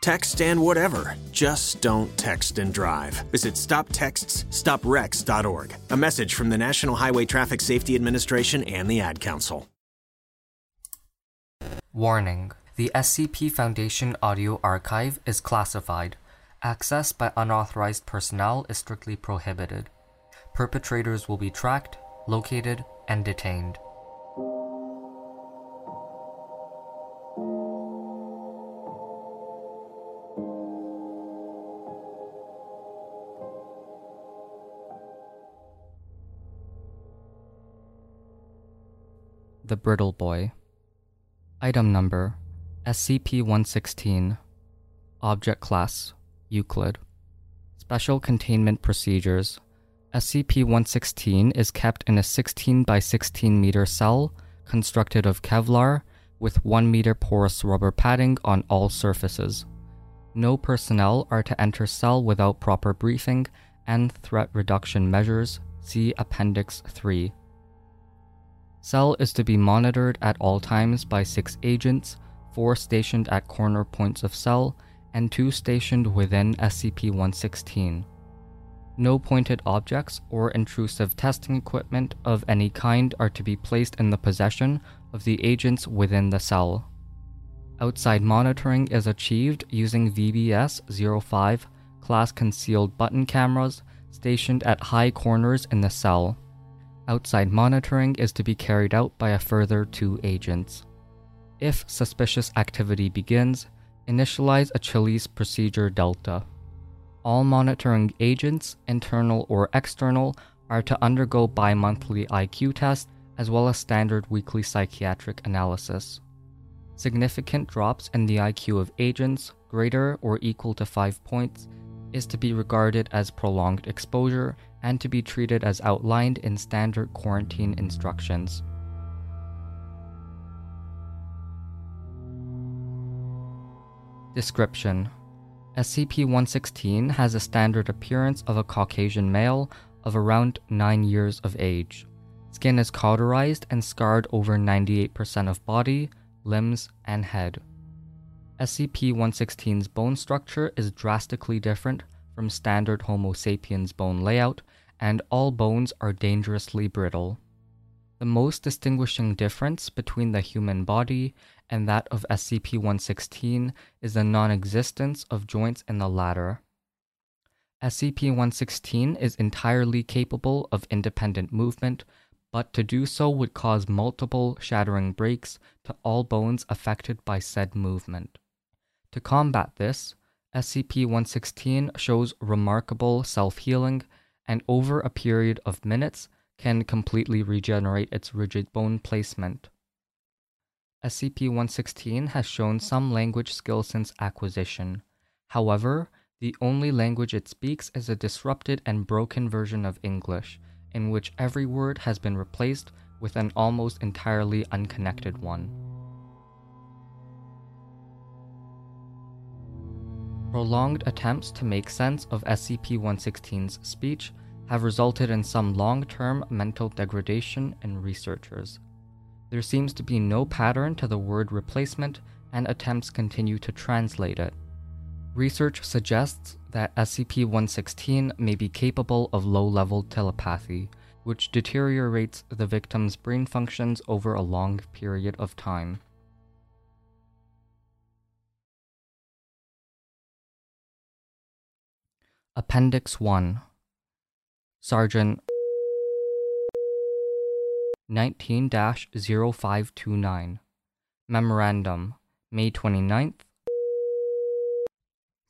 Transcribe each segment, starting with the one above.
Text and whatever. Just don't text and drive. Visit stoptextsstopwrecks.org. A message from the National Highway Traffic Safety Administration and the Ad Council. Warning The SCP Foundation audio archive is classified. Access by unauthorized personnel is strictly prohibited. Perpetrators will be tracked, located, and detained. The Brittle Boy. Item number SCP 116. Object Class Euclid. Special Containment Procedures SCP 116 is kept in a 16 by 16 meter cell constructed of Kevlar with 1 meter porous rubber padding on all surfaces. No personnel are to enter cell without proper briefing and threat reduction measures. See Appendix 3. Cell is to be monitored at all times by six agents, four stationed at corner points of cell, and two stationed within SCP 116. No pointed objects or intrusive testing equipment of any kind are to be placed in the possession of the agents within the cell. Outside monitoring is achieved using VBS 05 class concealed button cameras stationed at high corners in the cell. Outside monitoring is to be carried out by a further two agents. If suspicious activity begins, initialize a Achilles Procedure Delta. All monitoring agents, internal or external, are to undergo bi monthly IQ tests as well as standard weekly psychiatric analysis. Significant drops in the IQ of agents, greater or equal to 5 points, is to be regarded as prolonged exposure and to be treated as outlined in standard quarantine instructions. Description SCP 116 has a standard appearance of a Caucasian male of around 9 years of age. Skin is cauterized and scarred over 98% of body, limbs, and head. SCP 116's bone structure is drastically different from standard Homo sapiens bone layout, and all bones are dangerously brittle. The most distinguishing difference between the human body and that of SCP 116 is the non existence of joints in the latter. SCP 116 is entirely capable of independent movement, but to do so would cause multiple shattering breaks to all bones affected by said movement. To combat this, SCP 116 shows remarkable self healing and over a period of minutes can completely regenerate its rigid bone placement. SCP 116 has shown hmm. some language skill since acquisition. However, the only language it speaks is a disrupted and broken version of English, in which every word has been replaced with an almost entirely unconnected one. Prolonged attempts to make sense of SCP 116's speech have resulted in some long term mental degradation in researchers. There seems to be no pattern to the word replacement, and attempts continue to translate it. Research suggests that SCP 116 may be capable of low level telepathy, which deteriorates the victim's brain functions over a long period of time. Appendix 1 Sergeant. 19 0529 Memorandum May 29th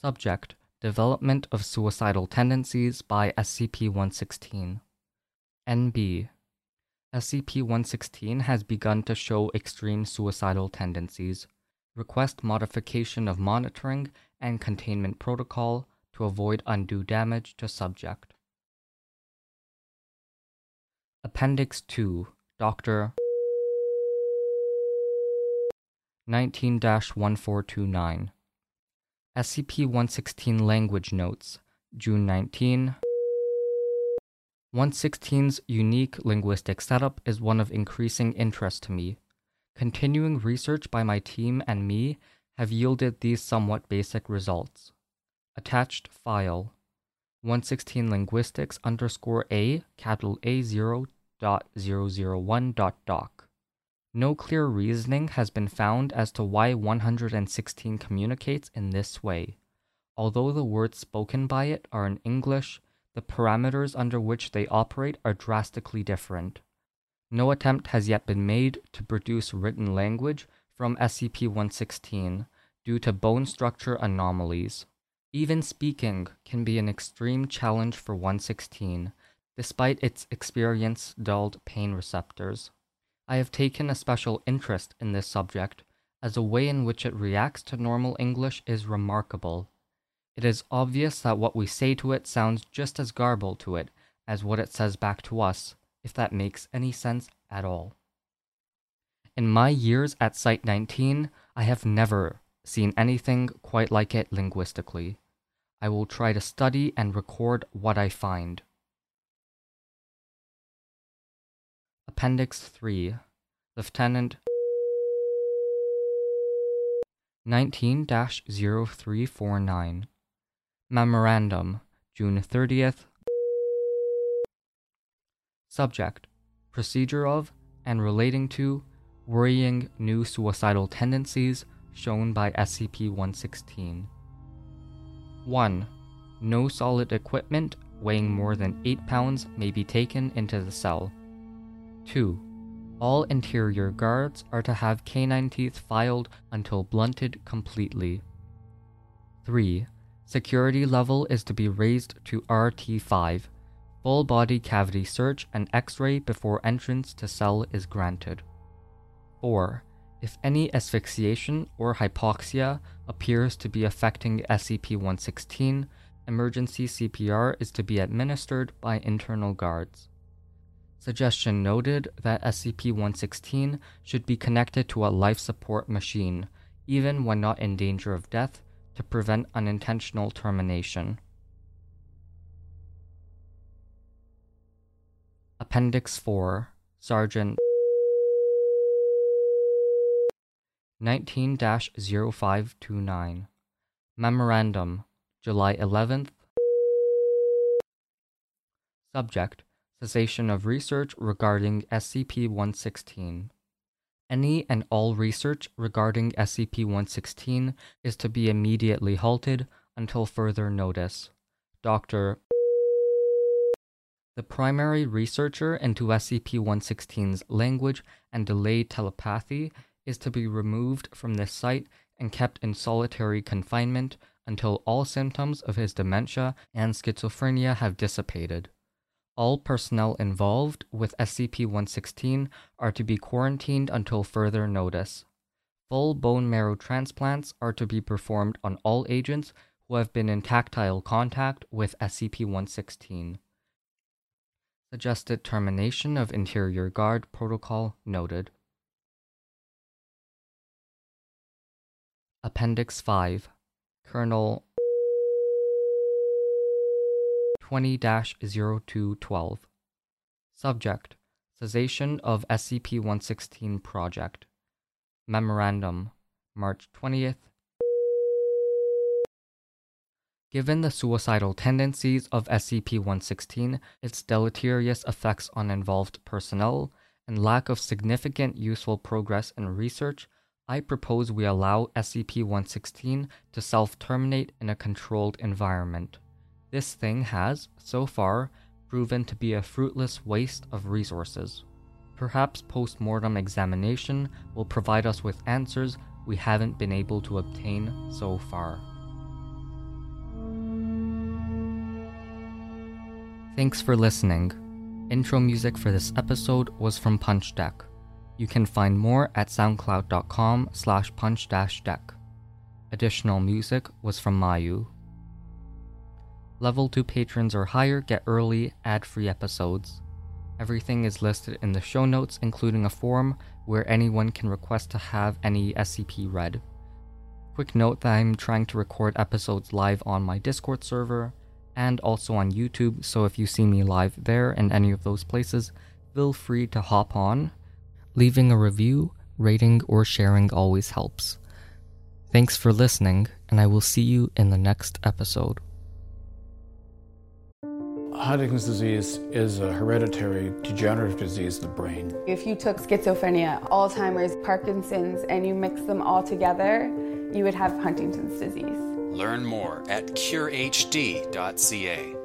Subject Development of Suicidal Tendencies by SCP 116 NB SCP 116 has begun to show extreme suicidal tendencies. Request modification of monitoring and containment protocol to avoid undue damage to subject. Appendix 2 Dr. 19 1429 SCP 116 Language Notes June 19 116's unique linguistic setup is one of increasing interest to me. Continuing research by my team and me have yielded these somewhat basic results. Attached file 116 linguistics underscore a capital A 0 dot 001 dot doc. No clear reasoning has been found as to why 116 communicates in this way. Although the words spoken by it are in English, the parameters under which they operate are drastically different. No attempt has yet been made to produce written language from SCP 116 due to bone structure anomalies. Even speaking can be an extreme challenge for 116, despite its experience dulled pain receptors. I have taken a special interest in this subject, as the way in which it reacts to normal English is remarkable. It is obvious that what we say to it sounds just as garbled to it as what it says back to us, if that makes any sense at all. In my years at Site 19, I have never seen anything quite like it linguistically. I will try to study and record what I find. Appendix 3 Lieutenant 19 0349 Memorandum June 30th Subject Procedure of and relating to worrying new suicidal tendencies shown by SCP 116. 1. No solid equipment weighing more than 8 pounds may be taken into the cell. 2. All interior guards are to have canine teeth filed until blunted completely. 3. Security level is to be raised to RT5. Full body cavity search and x ray before entrance to cell is granted. 4. If any asphyxiation or hypoxia appears to be affecting SCP 116, emergency CPR is to be administered by internal guards. Suggestion noted that SCP 116 should be connected to a life support machine, even when not in danger of death, to prevent unintentional termination. Appendix 4 Sergeant 19 0529. Memorandum, July 11th. Subject Cessation of research regarding SCP 116. Any and all research regarding SCP 116 is to be immediately halted until further notice. Dr. The primary researcher into SCP 116's language and delayed telepathy is to be removed from this site and kept in solitary confinement until all symptoms of his dementia and schizophrenia have dissipated. All personnel involved with SCP 116 are to be quarantined until further notice. Full bone marrow transplants are to be performed on all agents who have been in tactile contact with SCP 116. Suggested termination of interior guard protocol noted. Appendix 5 Colonel 20 0212 Subject Cessation of SCP 116 Project. Memorandum March 20th Given the suicidal tendencies of SCP 116, its deleterious effects on involved personnel, and lack of significant useful progress in research, I propose we allow SCP-116 to self-terminate in a controlled environment. This thing has, so far, proven to be a fruitless waste of resources. Perhaps post-mortem examination will provide us with answers we haven't been able to obtain so far. Thanks for listening. Intro music for this episode was from Punch Deck. You can find more at soundcloud.com slash punch-deck. Additional music was from Mayu. Level 2 patrons or higher get early, ad-free episodes. Everything is listed in the show notes, including a form where anyone can request to have any SCP read. Quick note that I'm trying to record episodes live on my Discord server and also on YouTube, so if you see me live there in any of those places, feel free to hop on Leaving a review, rating, or sharing always helps. Thanks for listening, and I will see you in the next episode. Huntington's disease is a hereditary degenerative disease of the brain. If you took schizophrenia, Alzheimer's, Parkinson's, and you mix them all together, you would have Huntington's disease. Learn more at curehd.ca.